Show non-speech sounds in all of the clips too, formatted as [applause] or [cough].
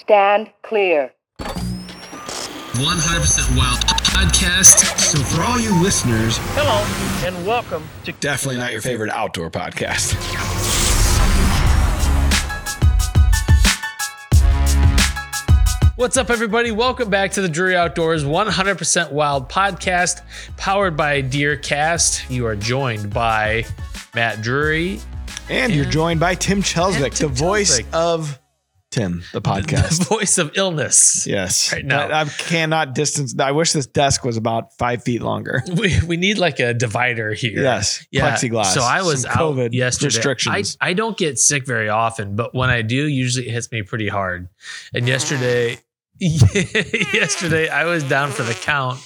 Stand clear. 100% Wild podcast. So for all you listeners, Hello, and welcome to definitely not your favorite outdoor podcast. What's up, everybody? Welcome back to the Drury Outdoors 100% Wild podcast, powered by Deercast. You are joined by Matt Drury, And you're joined by Tim Chelswick, Tim the voice Chelswick. of Tim, the the podcast. [laughs] voice of illness. yes. Right now. I, I cannot distance. I wish this desk was about five feet longer. [laughs] We, we need like a divider here. Yes. Yeah. Plexiglass. So I was Some out COVID yesterday. restrictions. I, I don't get sick very often, but when I do, usually it hits me pretty hard. And yesterday, [laughs] yesterday I was down for the count,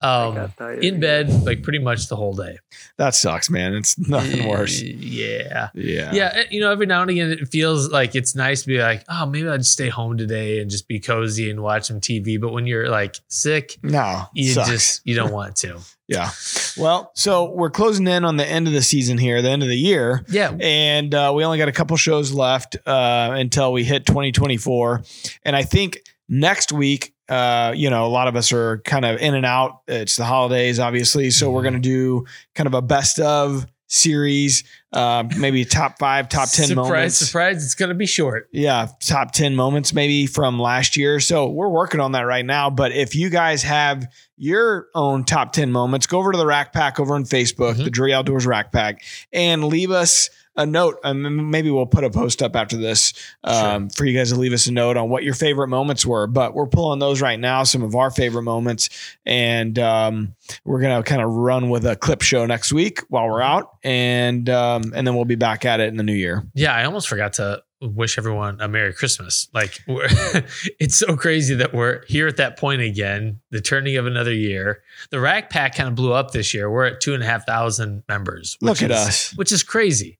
um, in bed like pretty much the whole day. that sucks, man. It's nothing worse. Yeah. Yeah. Yeah, eh, you know, every now and again it feels like it's nice to be like, oh, maybe I'd stay home today and just be cozy and watch some TV. But when you're like sick, No. you sucks. just you don't want to. [laughs] Yeah. Well, so we're closing in on the end of the season here, the end of the year. Yeah, and uh, we only got a couple shows left uh, until we hit 2024 and i think next week uh, you know a lot of us are kind of in and out. It's the holidays obviously. So we're going to do kind of a best of series uh, maybe top five top 10 surprise, moments. surprise, surprise, it's gonna be short. yeah top 10 moments maybe from last year. So we're working on that right now. But if you guys have your own top 10 moments go over to the rack pack over on facebook Mhm. the Drury outdoors rack pack and leave us a note um, maybe we'll put a post up after this um, for you guys to leave us a note on what your favorite moments were but we're pulling those right now some of our favorite moments and um, we're gonna kind of run with a clip show next week while we're out and um, and then we'll be back at it in the new year Yeah, I almost forgot to wish everyone a Merry Christmas. Like, [laughs] it's so crazy that we're here at that point again, the turning of another year. The Rack Pack kind of blew up this year. We're at two and a half thousand members. which Look at is- us. which is crazy.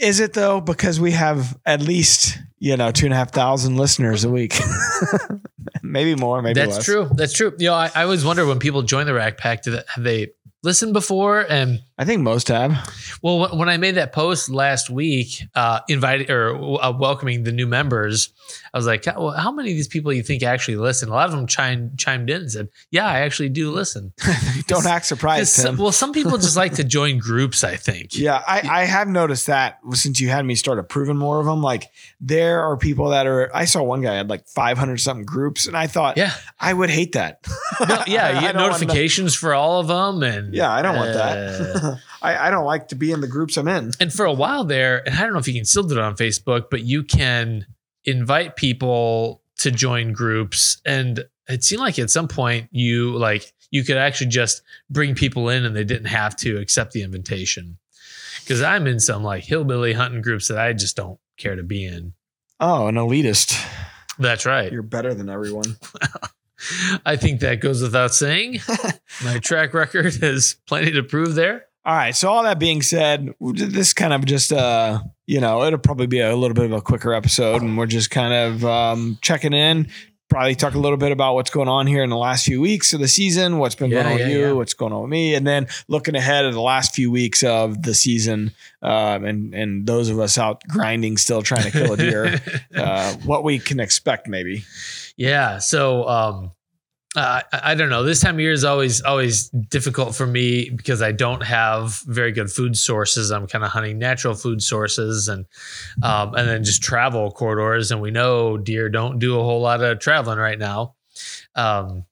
Is it though? Because we have at least you know two and a half thousand listeners a week, [laughs] maybe more, maybe That's less. true. That's true. You know, I, I always wonder when people join the Rack Pack, do they, have they listened before? And I think most have. well, when I made that post last week, uh, inviting or uh, welcoming the new members, I was like, well, how many of these people you think actually listen? A lot of them chimed chimed in and said, "Yeah, I actually do listen." [laughs] Don't act surprised. Tim. well, some people just like to join groups. I think. Yeah, I, I have noticed that since you had me start approving more of them. Like there are people that are. I saw one guy had like five hundred something groups, and I thought, Yeah. I would hate that. No, yeah, [laughs] you get notifications for all of them, and Yeah, I don't want uh, that. [laughs] I, I don't like to be in the groups I'm in. and for a while there, and I don't know if you can still do it on Facebook, but you can invite people to join groups. And it seemed like at some point you like you could actually just bring people in and they didn't have to accept the invitation. Because I'm in some like hillbilly hunting groups that I just don't care to be in. Oh, an elitist. That's right. You're better than everyone. [laughs] I think that goes without saying. [laughs] My track record has plenty to prove there. All right. So all that being said, this kind of just uh, you know, it'll probably be a little bit of a quicker episode, and we're just kind of um, checking in. Probably talk a little bit about what's going on here in the last few weeks of the season, what's been Yeah, going on with you, yeah. what's going on with me, and then looking ahead at the last few weeks of the season, um, and and those of us out grinding, still trying to kill a deer, [laughs] uh, what we can expect maybe. Yeah. So um uh, I don't know. This time of year is always always difficult for me because I don't have very good food sources. I'm kind of hunting natural food sources and um, and then just travel corridors. And we know deer don't do a whole lot of traveling right now. Um,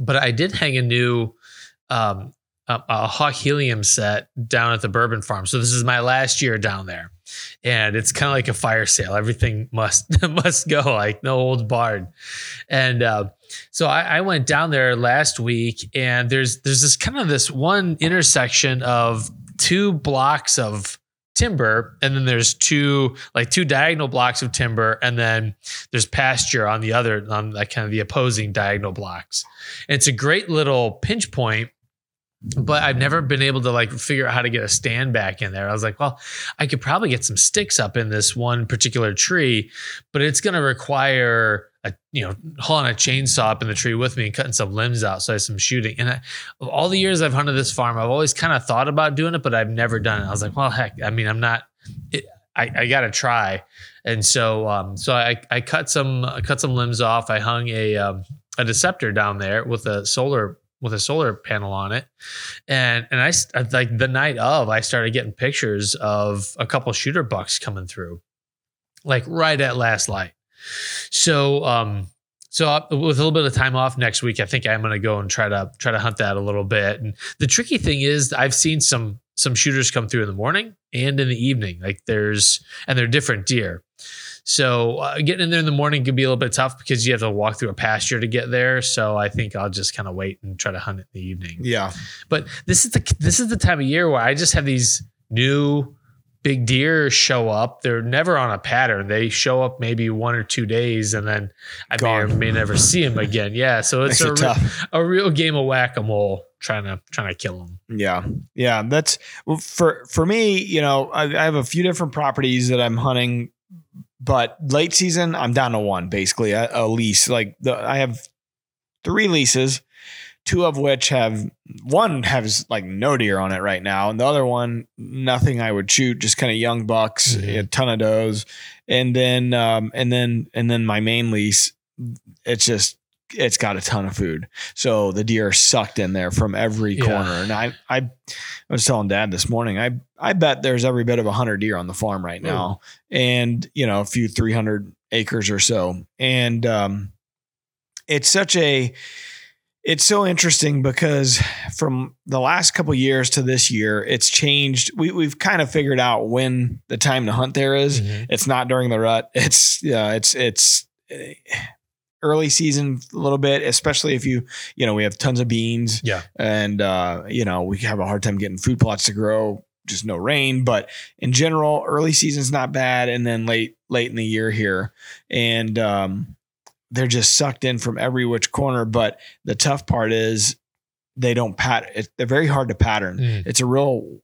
but I did hang a new um, a, a hawk helium set down at the bourbon farm. So this is my last year down there, and it's kind of like a fire sale. Everything must [laughs] must go, like no old barred. And uh, so I, I went down there last week, and there's there's this kind of this one intersection of two blocks of timber and then there's two like two diagonal blocks of timber and then there's pasture on the other on like kind of the opposing diagonal blocks and it's a great little pinch point but I've never been able to like figure out how to get a stand back in there. I was like, well, I could probably get some sticks up in this one particular tree, but it's going to require a you know hauling a chainsaw up in the tree with me and cutting some limbs out so I have some shooting. And I, of all the years I've hunted this farm, I've always kind of thought about doing it, but I've never done it. I was like, well, heck, I mean, I'm not. It, I, I got to try. And so, um, so I, I cut some, I cut some limbs off. I hung a, um, a deceptor down there with a solar, with a solar panel on it. And, and I, like the night of, I started getting pictures of a couple shooter bucks coming through, like right at last light. So, um, so with a little bit of time off next week, I think I'm going to go and try to try to hunt that a little bit. And the tricky thing is, I've seen some some shooters come through in the morning and in the evening. Like there's and they're different deer. So uh, getting in there in the morning could be a little bit tough because you have to walk through a pasture to get there. So I think I'll just kind of wait and try to hunt it in the evening. Yeah. But this is the this is the time of year where I just have these new big deer show up. They're never on a pattern. They show up maybe one or two days, and then I may or may never see them again. Yeah, so it's a, it re- a real game of whack a mole trying to trying to kill them. Yeah, yeah. That's for for me. You know, I, I have a few different properties that I'm hunting, but late season I'm down to one basically a, a lease. Like the I have three leases, two of which have one has like no deer on it right now, and the other one nothing I would shoot, just kind of young bucks, Mhm. a ton of does, and then um and then and then my main lease, it's just it's got a ton of food. So the deer are sucked in there from every Yeah. corner. And I, I, I was telling dad this morning, I, I bet there's every bit of a hundred deer on the farm right now. And, you know, a few 300 acres or so. And, um, it's such a, it's so interesting because from the last couple years to this year, it's changed. We, we've kind of figured out when the time to hunt there is. It's not during the rut. It's yeah, it's it's eh, early season a little bit, especially if you you know we have tons of beans Yeah. and uh, you know we have a hard time getting food plots to grow. Just no rain, but in general, early season's not bad, and then late late in the year here, and um, they're just sucked in from every which corner. But the tough part is they don't pat. It, they're very hard to pattern. Mm. It's a real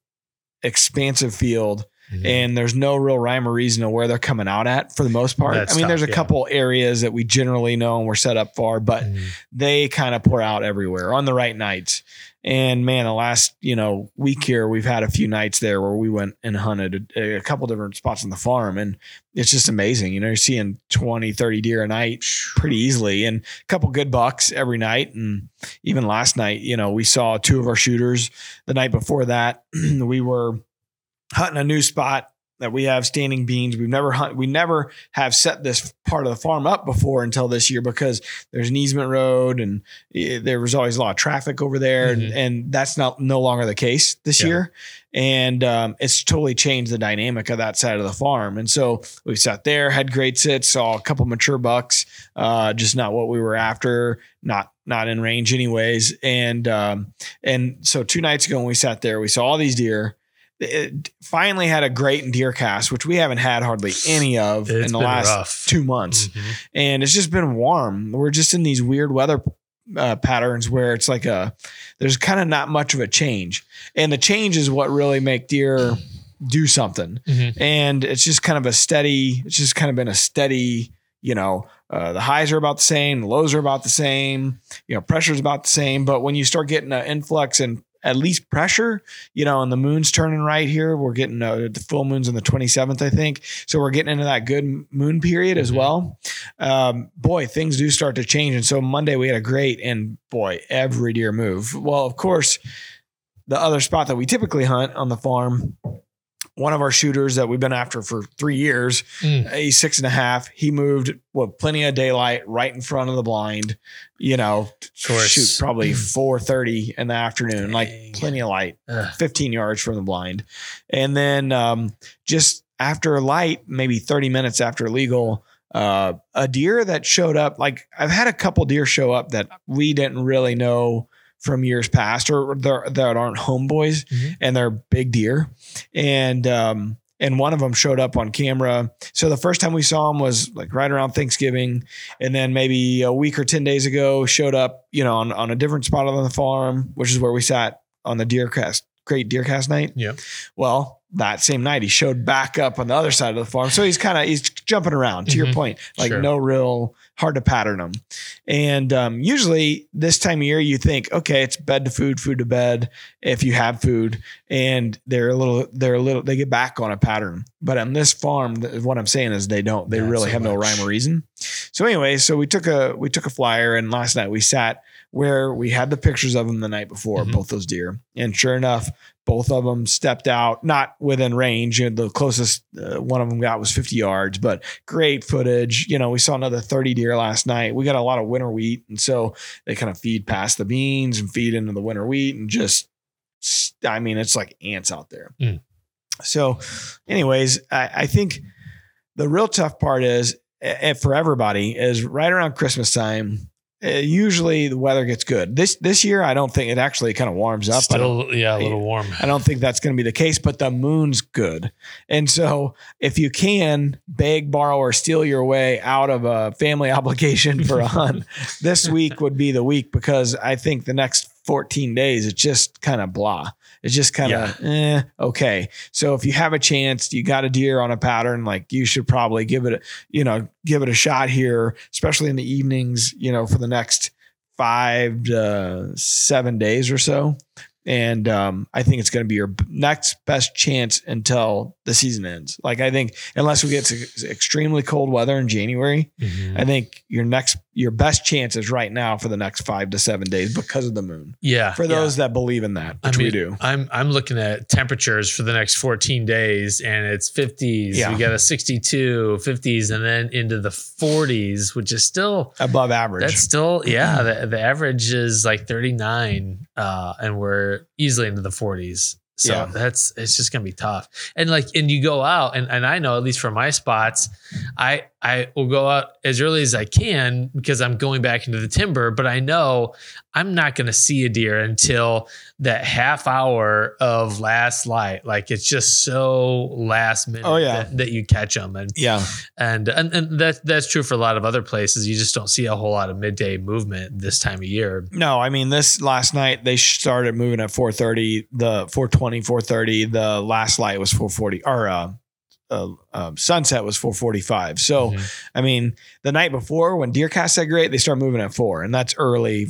expansive field Mhm. and there's no real rhyme or reason of where they're coming out at for the most part. That's I mean, tough, there's a yeah. couple areas that we generally know and we're set up for, but Mhm. they kind of pour out everywhere on the right nights. And man, the last you know week here, we've had a few nights there where we went and hunted a, a couple different spots on the farm, and it's just amazing. You know, you're seeing 20, 30 deer a night pretty easily, and a couple good bucks every night. And even last night, you know, we saw two of our shooters. The night before that, [clears throat] we were hunting a new spot that we have standing beans. We've never hunt, we never have set this part of the farm up before until this year because there's an easement road and eh, there was always a lot of traffic over there, Mhm. and, and that's not no longer the case this Yeah. year. And um, it's totally changed the dynamic of that side of the farm. And so we sat there, had great sits, saw a couple mature bucks, uh, just not what we were after, not not in range anyways. And um, and so two nights ago when we sat there, we saw all these deer. It finally had a great deer cast, which we haven't had hardly any of It's in the last rough. two months Mhm. and it's just been warm. We're just in these weird weather uh, patterns where it's like a there's kind of not much of a change, and the change is what really make deer do something. Mhm. And it's just kind of a steady. It's just kind of been a steady. You know, uh, the highs are about the same, the lows are about the same. You know, pressure's about the same. But when you start getting an influx and at least pressure, you know, and the moon's turning right here. We're getting uh, the full moon's on the 27th, I think. So we're getting into that good moon period as Mhm. well. Um, boy, things do start to change. And so Monday we had a great, and boy, every deer move. Well, of course, the other spot that we typically hunt on the farm, one of our shooters that we've been after for three years, Mm. he's six and a half. He moved with plenty of daylight right in front of the blind. You know, shoot probably four thirty in the afternoon, like plenty of light, Ugh. fifteen yards from the blind, and then um, just after light, maybe thirty minutes after legal. Uh, a deer that showed up, like I've had a couple deer show up that we didn't really know from years past, or that aren't homeboys, Mhm. and they're big deer, and um, and one of them showed up on camera. So the first time we saw him was like right around Thanksgiving, and then maybe a week or ten days ago showed up, you know, on, on a different spot on the farm, which is where we sat on the deer cast, great deer cast night. Yeah. Well, that same night he showed back up on the other side of the farm. So he's kind of he's jumping around. To your Mhm. point, like Sure. no real hard to pattern him. And um, usually this time of year, you think, okay, it's bed to food, food to bed. If you have food, and they're a little, they're a little, they get back on a pattern. But on this farm, what I'm saying is they don't. They Not really so have no rhyme or reason. So anyway, so we took a we took a flyer, and last night we sat where we had the pictures of them the night before, Mhm. both those deer, and sure enough, both of them stepped out, not within range. You know, the closest uh, one of them got was 50 yards, but great footage. You know, we saw another 30 deer last night. We got a lot of winter wheat, and so they kind of feed past the beans and feed into the winter wheat, and just, I mean, it's like ants out there. Mm. So, anyways, I, I think the real tough part is eh, for everybody is right around Christmas time. Uh, usually the weather gets good. This this year, I don't think it actually kind of warms up. Still, yeah, a little warm. I don't think that's going to be the case, but the moon's good. And so if you can beg, borrow, or steal your way out of a family [laughs] obligation for a hunt, this week would be the week because I think the next 14 days, it's just kind of blah. It's just kind of, eh, okay. So if you have a chance, you got a deer on a pattern, like you should probably give it, a, you know, give it a shot here, especially in the evenings, you know, for the next five to seven days or so. And um, I think it's going to be your next best chance until the season ends. Like I think, unless we get to extremely cold weather in January, Mhm. I think your next, your best chance is right now for the next five to seven days because of the moon. Yeah. For yeah. those that believe in that, I which mean, we do. I'm I'm looking at temperatures for the next 14 days and it's 50s. Yeah. We got a 62, 50s, and then into the 40s, which is still Above average. that's still yeah. The, the average is like 39, uh, and we're easily into the 40s. So Yeah. that's it's just gonna be tough. And like and you go out and, and I know at least for my spots, I I will go out as early as I can because I'm going back into the timber, but I know I'm not gonna see a deer until that half hour of last light. Like it's just so last minute Oh, yeah. that, that you catch them. And yeah. and and, and that that's true for a lot of other places. You just don't see a whole lot of midday movement this time of year. No, I mean this last night they started moving at 4:30, the 4:20, 4:30. The last light was 4:40 or uh, uh, um, sunset was 4:45. So Mhm. I mean the night before when deer cast that great, they start moving at four, and that's early.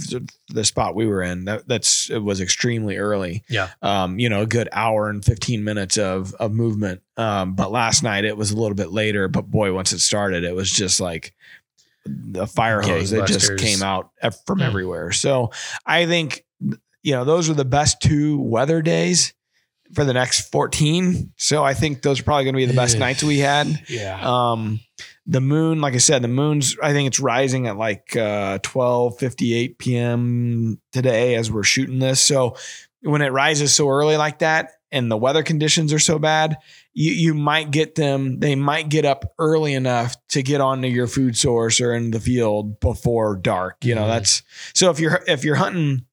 The spot we were in that that's it was extremely early. Yeah. Um, you know, a good hour and 15 minutes of of movement. Um, but last night it was a little bit later. But boy, once it started, it was just like the fire hose. It just came out from Hmm. everywhere. So I think you know those are the best two weather days for the next 14. So I think those are probably going to be the best nights we had. Yeah. Um, the moon, like I said, the moon's I think it's rising at like uh 12 58 p.m. today as we're shooting this. So when it rises so early like that and the weather conditions are so bad, you you might get them, they might get up early enough to get onto your food source or in the field before dark. You know, Mhm. that's so if you're if you're hunting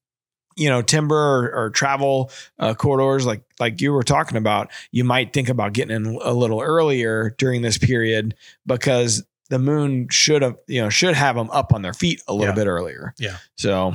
you know timber or, or travel uh, corridors like like you were talking about you might think about getting in a little earlier during this period because the moon should have you know should have them up on their feet a little Yeah. bit earlier Yeah. so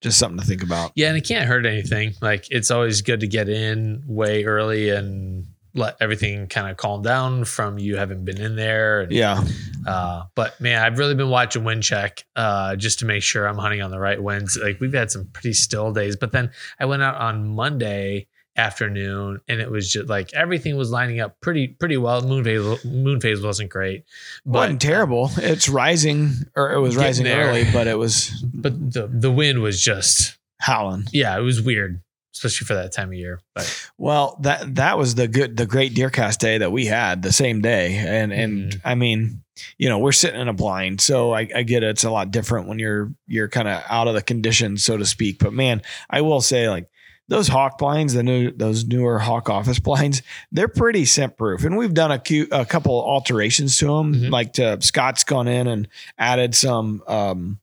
just something to think about Yeah, and it can't hurt anything. Like it's always good to get in way early and let everything kind of calm down from you having been in there. And, yeah Uh, but man, I've really been watching wind check uh, just to make sure I'm hunting on the right winds. Like we've had some pretty still days, but then I went out on Monday afternoon and it was just like everything was lining up pretty pretty well. Moon phase moon phase wasn't great, but wasn't terrible it's rising or it was rising there. early but it was But the the wind was just howling yeah, it was weird, especially for that time of year. But Well, that that was the good the great deer cast day that we had the same day. And and Mhm. I mean, you know, we're sitting in a blind. So I, I get it. It's a lot different when you're you're kind of out of the conditions, so to speak. But man, I will say like those hawk blinds, the new those newer hawk office [laughs] blinds, they're pretty scent proof. And we've done a, cute, a couple alterations to them. Mhm. Like to, Scott's gone in and added some um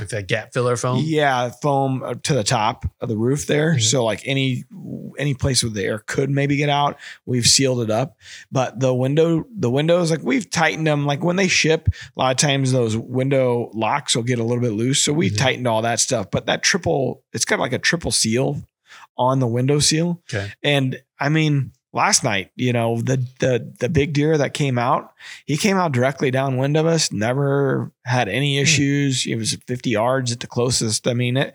with that gap filler foam, yeah, foam uh, to the top of the roof there. Mhm. So like any any place where the air could maybe get out, we've sealed it up. But the window, the windows, like we've tightened them. Like when they ship, a lot of times those window locks will get a little bit loose. So we've Mhm. tightened all that stuff. But that triple, it's got like a triple seal on the window seal. Okay. And I mean, last night, you know, the the the big deer that came out, he came out directly downwind of us, never had any Hmm. issues. It was 50 yards at the closest. I mean, it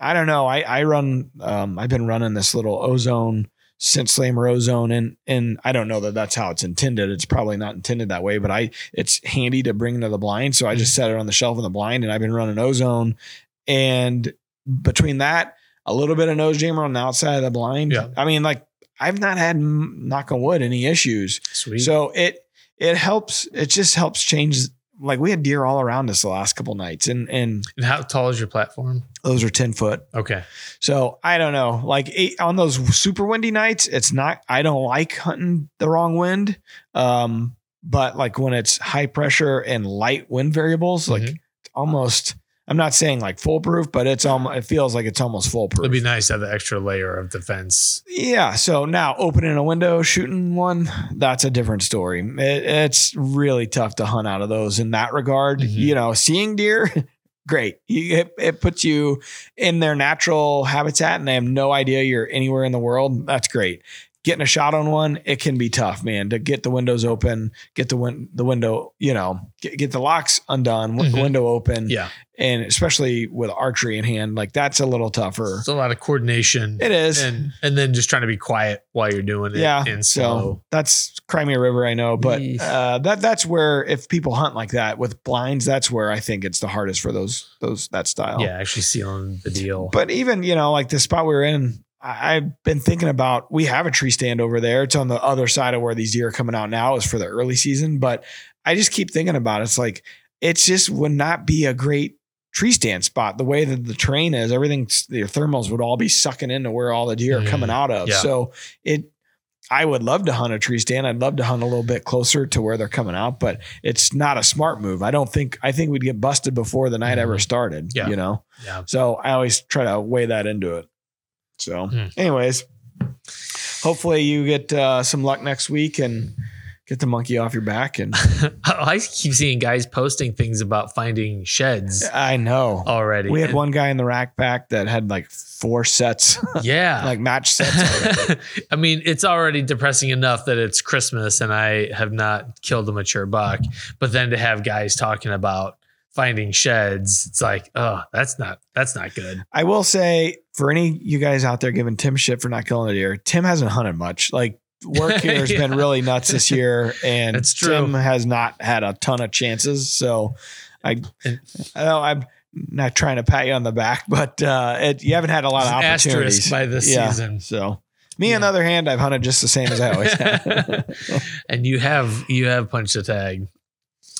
I don't know. I I run um I've been running this little ozone since slammer ozone and and I don't know that that's how it's intended. It's probably not intended that way, but I it's handy to bring to the blind, so I just set it on the shelf in the blind and I've been running ozone and between that a little bit of nose jammer on the outside of the blind. Yeah. I mean like I've not had knock on wood any issues. Sweet. So it it helps. It just helps change. Like we had deer all around us the last couple nights, and and and how tall is your platform? those are ten foot. Okay. So I don't know. Like eight, on those super windy nights, it's not. I don't like hunting the wrong wind. Um, but like when it's high pressure and light wind variables, like Mhm. almost. I'm not saying like foolproof, but it's almost. It feels like it's almost foolproof. It'd be nice to have the extra layer of defense. Yeah. So now opening a window, shooting one, that's a different story. It, it's really tough to hunt out of those in that regard. Mhm. You know, seeing deer, [laughs] great. You, it, it puts you in their natural habitat and they have no idea you're anywhere in the world. That's great. Getting a shot on one, it can be tough, man, to get the windows open, get the win- the window, you know, get, get the locks undone, Mhm. window open. Yeah. And especially with archery in hand, like that's a little tougher. It's a lot of coordination. It is. and and then just trying to be quiet while you're doing it. yeah And so slow. that's crimea river i know but uh, that that's where if people hunt like that with blinds that's where i think it's the hardest for those those that style yeah, actually sealing the deal. but even you know like the spot we were in i've been thinking about we have a tree stand over there it's on the other side of where these deer are coming out now is for the early season but i just keep thinking about it. it's like it just would not be a great tree stand spot the way that the terrain is everything your thermals would all be sucking into where all the deer are coming out of Yeah. so it I would love to hunt a tree stand. I'd love to hunt a little bit closer to where they're coming out, but it's not a smart move. I don't think I think we'd get busted before the night ever Mhm. started. Yeah. You know? yeah. So I always try to weigh that into it. So Hmm. anyways, hopefully you get uh, some luck next week and get the monkey off your back. And [laughs] I keep seeing guys posting things about finding sheds I know already. we had And- one guy in the rack pack that had like four sets, [laughs] Yeah. [laughs] like match sets. I mean, it's already depressing enough that it's Christmas and I have not killed a mature buck. But then to have guys talking about finding sheds, it's like, oh, that's not that's not good. I will say for any you guys out there giving Tim shit for not killing a deer, Tim hasn't hunted much. Like work [laughs] here has been really nuts this year, and. Tim has not had a ton of chances. So I, I know I'm not trying to pat you on the back, but uh, it, you haven't had a lot of opportunities by this Yeah. season. So me, on the other hand, I've hunted just the same as I always have. [laughs] and you have you have punched a tag.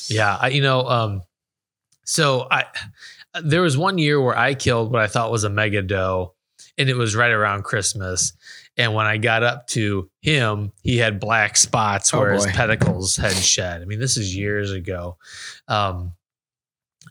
Yeah, I, you know, um, so I there was one year where I killed what I thought was a mega doe, and it was right around Christmas. And when I got up to him, he had black spots Oh, where his pedicles had shed. I mean, this is years ago, um,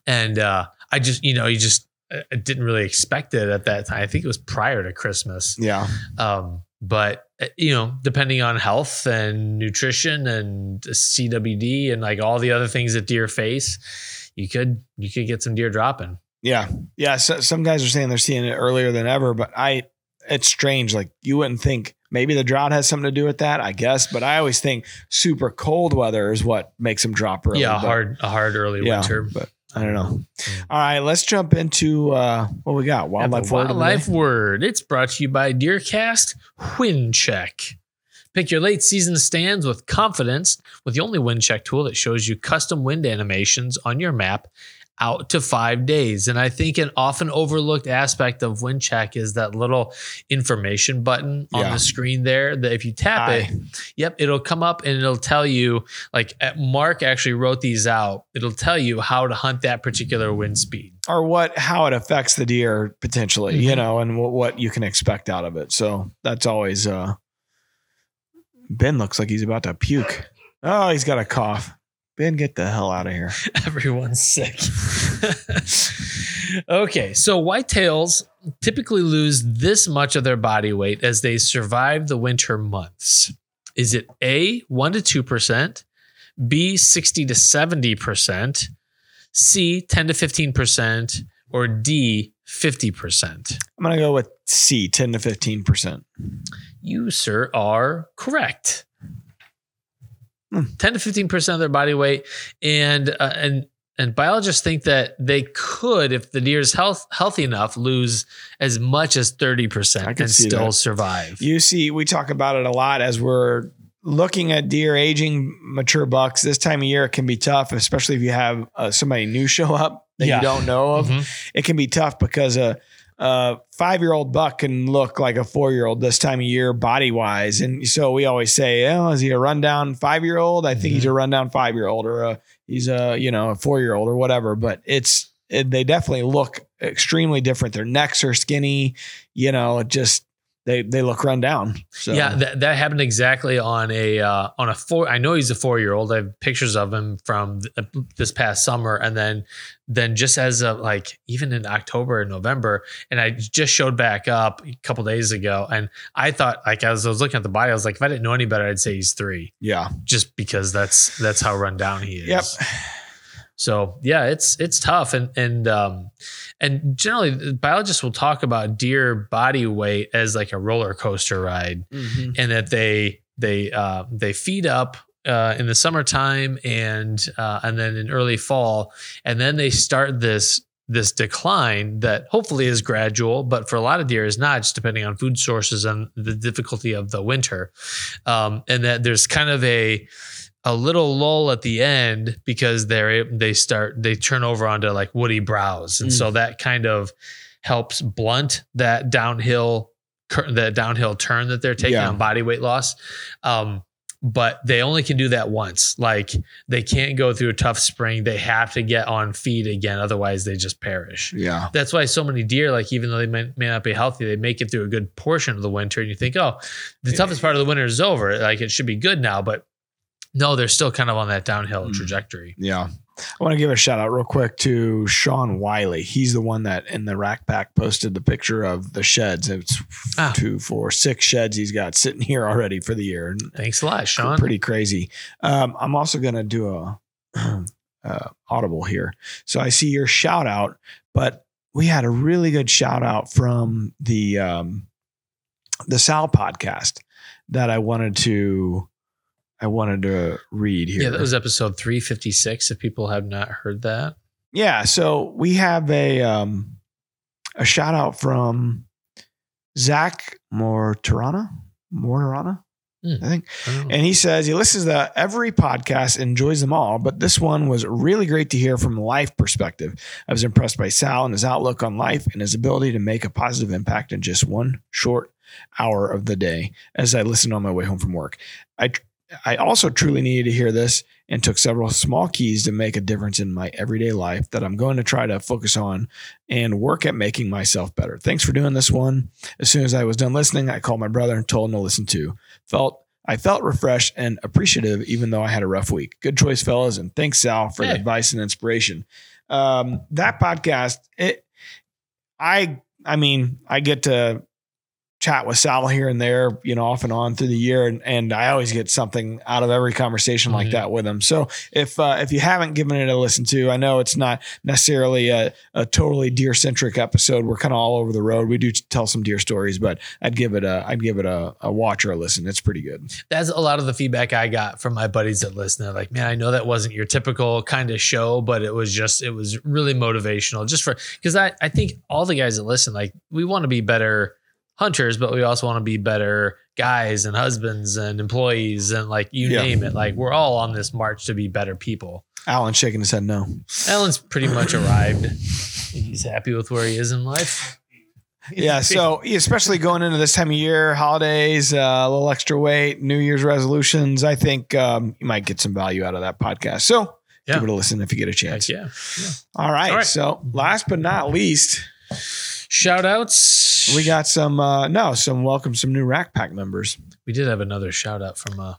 and uh, I just you know you just uh, didn't really expect it at that time. I think it was prior to Christmas. yeah, Um, but uh, you know, depending on health and nutrition and CWD and like all the other things that deer face, you could you could get some deer dropping. yeah, yeah. So, some guys are saying they're seeing it earlier than ever, but I, it's strange. Like you wouldn't think maybe the drought has something to do with that. I guess, but I always think super cold weather is what makes them drop early. yeah, a but- hard a hard early Yeah, winter. but I don't know. All right, let's jump into uh, what we got. Wildlife word. the day? Wildlife word. It's brought to you by DeerCast Wind Check. Pick your late season stands with confidence with the only wind check tool that shows you custom wind animations on your map out to five days. And I think an often overlooked aspect of wind check is that little information button on Yeah. the screen there that if you tap it, Yep, it'll come up and it'll tell you like uh, Mark actually wrote these out. It'll tell you how to hunt that particular wind speed. or what how it affects the deer potentially, you Mhm. know, and what, what you can expect out of it. So that's always uh Ben looks like he's about to puke. Oh, he's got a cough. Ben, get the hell out of here. [laughs] Everyone's sick. [laughs] okay, so whitetails typically lose this much of their body weight as they survive the winter months. Is it A, 1 to 2%, B, 60 to 70%, C, 10 to 15%, or D, 50%. I'm gonna go with C, 10 to 15 percent. You, sir, are correct. Hmm. 10 to 15% of their body weight. And, uh, and, and biologists think that they could, if the deer is health, healthy enough, lose as much as 30% and still that. survive. You see, we talk about it a lot as we're looking at deer aging mature bucks. This time of year it can be tough, especially if you have uh, somebody new show up that Yeah. you don't know of. Mhm. It can be tough because a, a five year old buck can look like a four year old this time of year, body wise. And so we always say, oh, is he a rundown five year old? I think he's a rundown five year old, or a, he's a you know a four year old, or whatever. But it's it, they definitely look extremely different. Their necks are skinny, you know, just they they look run down. So Yeah, that, that happened exactly on a uh, on a four. I know he's a four year old. I have pictures of him from th- this past summer, and then then just as of like even in October and November, and I just showed back up a couple days ago, and I thought like as I was looking at the body, I was like, if I didn't know any better, I'd say he's three, yeah, just because that's that's how run down he is. yep, So yeah, it's it's tough, and and um, and generally biologists will talk about deer body weight as like a roller coaster ride Mhm. and that they they uh, they feed up uh, in the summertime and uh, and then in early fall, and then they start this this decline that hopefully is gradual, but for a lot of deer is not, just depending on food sources and the difficulty of the winter, um, and that there's kind of a a little lull at the end because they're they start they turn over onto like woody browse, and Mm. so that kind of helps blunt that downhill that downhill turn that they're taking Yeah. on body weight loss. Um, but they only can do that once. Like they can't go through a tough spring. They have to get on feed again, otherwise they just perish. yeah, That's why so many deer, like even though they may, may not be healthy, they make it through a good portion of the winter, and you think, oh, the toughest part of the winter is over. Like it should be good now, but no, they're still kind of on that downhill Mm. trajectory. yeah. I want to give a shout out real quick to Sean Wiley. He's the one that in the rack pack posted the picture of the sheds. It's Ah. two, four, six sheds he's got sitting here already for the year. Thanks a lot, Sean. pretty crazy. Um, I'm also going to do a [clears throat] uh, audible here. So I see your shout out, but we had a really good shout out from the um, the Sal podcast that I wanted to I wanted to read here. Yeah, that was episode 356. If people have not heard that, Yeah, so we have a um a shout out from Zach Mortarana. Mortarana, Hmm. I think. I. And he says he listens to every podcast, enjoys them all, but this one was really great to hear from a life perspective. I was impressed by Sal and his outlook on life and his ability to make a positive impact in just one short hour of the day as I listened on my way home from work. I I also truly needed to hear this and took several small keys to make a difference in my everyday life that I'm going to try to focus on and work at making myself better. Thanks for doing this one. As soon as I was done listening, I called my brother and told him to listen too. Felt I felt refreshed and appreciative, even though I had a rough week. Good choice, fellas, and thanks, Sal, for the advice and inspiration. Um, that podcast, it, I, I mean, I get to chat with Sal here and there, you know, off and on through the year, and, and I always get something out of every conversation like Mhm. that with him. So if uh, if you haven't given it a listen to, I know it's not necessarily a, a totally deer centric episode. We're kind of all over the road. We do tell some deer stories, but I'd give it a I'd give it a, a watch or a listen. It's pretty good. that's a lot of the feedback I got from my buddies that listen. They're like, man, I know that wasn't your typical kind of show, but it was just, it was really motivational just for, because I, I think all the guys that listen, like, we want to be better hunters, but we also want to be better guys and husbands and employees and like you Yeah. name it. Like, we're all on this march to be better people. Alan's shaking his head no. Alan's pretty much arrived. He's happy with where he is in life. Yeah, so especially going into this time of year, holidays, uh, a little extra weight, New Year's resolutions, I think um, you might get some value out of that podcast. So Yeah. give it a listen if you get a chance. yeah. All right. All right. So last but not least, Shout outs. we got some uh no, some welcome some new Rack Pack members. we did have another shout out from uh,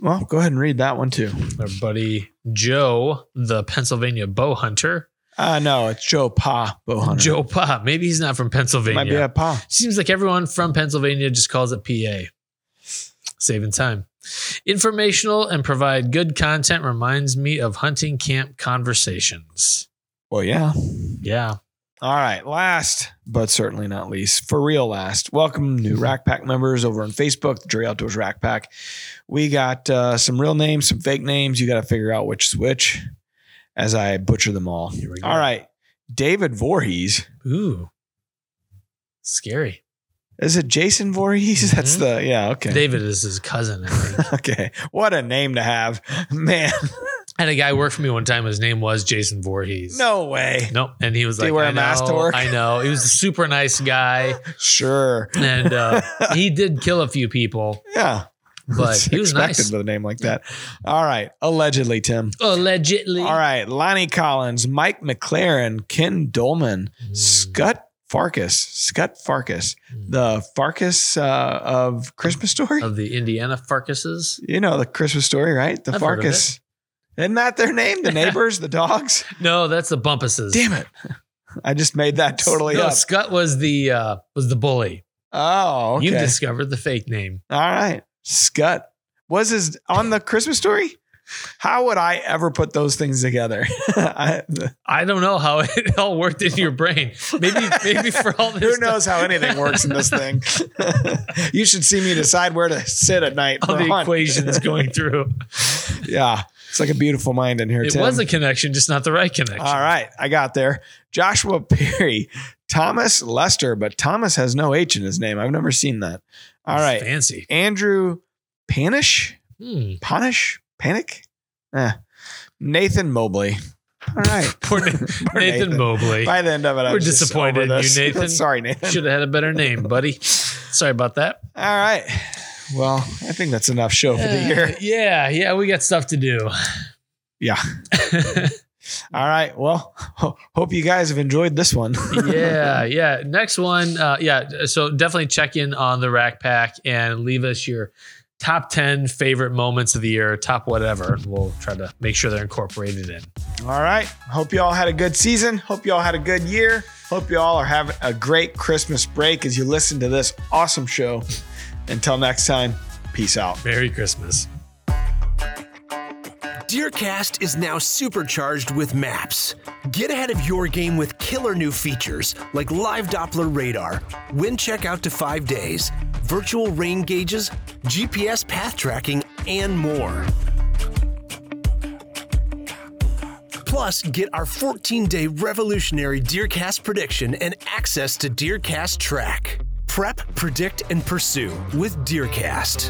Well, go ahead and read that one too. our buddy Joe, the Pennsylvania bow hunter. Uh no, it's Joe Pa Bowhunter. Joe Pa. Maybe he's not from Pennsylvania. might be a Pa. Seems like everyone from Pennsylvania just calls it PA. Saving time. Informational and provide good content reminds me of hunting camp conversations. Well, yeah. Yeah. All right. Last, but certainly not least, for real last, welcome new Rack Pack members over on Facebook, the Drury Outdoors Rack Pack. We got uh, some real names, some fake names. You got to figure out which is which as I butcher them all. Here we go. All right. David Voorhees. Ooh, scary. Is it Jason Voorhees? [laughs] That's Mhm. the, yeah, okay. David is his cousin. I think. [laughs] Okay. What a name to have. Man, I had a guy worked for me one time. His name was Jason Voorhees. no way. Nope. And he was Did he like, wear a I mask to work? I know. He was a super nice guy. [laughs] Sure. And uh, [laughs] he did kill a few people, Yeah. but It's he was expected nice. with a name like that. All right. Allegedly, Tim. Allegedly. All right. Lonnie Collins, Mike McLaren, Ken Dolman, Mm. Scott Farkas, Scott Farkas, Mm. the Farkas uh, of Christmas Story. Of the Indiana Farkases. You know the Christmas Story, right? The I've Farkas. Isn't that their name? The [laughs] neighbors, the dogs? No, that's the Bumpuses. Damn it. I just made that totally no, up. Scott was the uh, was the bully. Oh, okay. You discovered the fake name. All right. Scott was his on the Christmas story. How would I ever put those things together? [laughs] I, I don't know how [laughs] it all worked in your brain. Maybe maybe for all this who knows how anything works in this thing? you should see me decide where to sit at night. all the hunt. equations going through. Yeah, it's like a beautiful mind in here. It Tim. was a connection, just not the right connection. All right, I got there. Joshua Perry, Thomas Lester, but Thomas has no H in his name. I've never seen that. All right, Fancy. Andrew Panish. Hmm. Punish? Panic? Eh. Nathan Mobley. All right. [laughs] Poor, Na- [laughs] Poor Nathan, Mobley. By the end of it, I We're disappointed in you. [laughs] Nathan. Sorry, Nathan. Should have had a better name, buddy. Sorry about that. All right. Well, I think that's enough show for the year. Yeah, yeah, we got stuff to do. Yeah. [laughs] All right. Well, ho- hope you guys have enjoyed this one. [laughs] yeah, yeah. Next one, uh, yeah. So definitely check in on the Rack Pack and leave us your top ten favorite moments of the year, top whatever. We'll try to make sure they're incorporated in. All right. Hope you all had a good season. Hope you all had a good year. Hope you all are having a great Christmas break as you listen to this awesome show. Until next time, peace out. Merry Christmas. Deercast is now supercharged with maps. Get ahead of your game with killer new features like live Doppler radar, wind check out to five days, virtual rain gauges, GPS path tracking, and more. Plus, get our 14 day revolutionary Deercast prediction and access to Deercast Track. Prep, predict, and pursue with Deercast.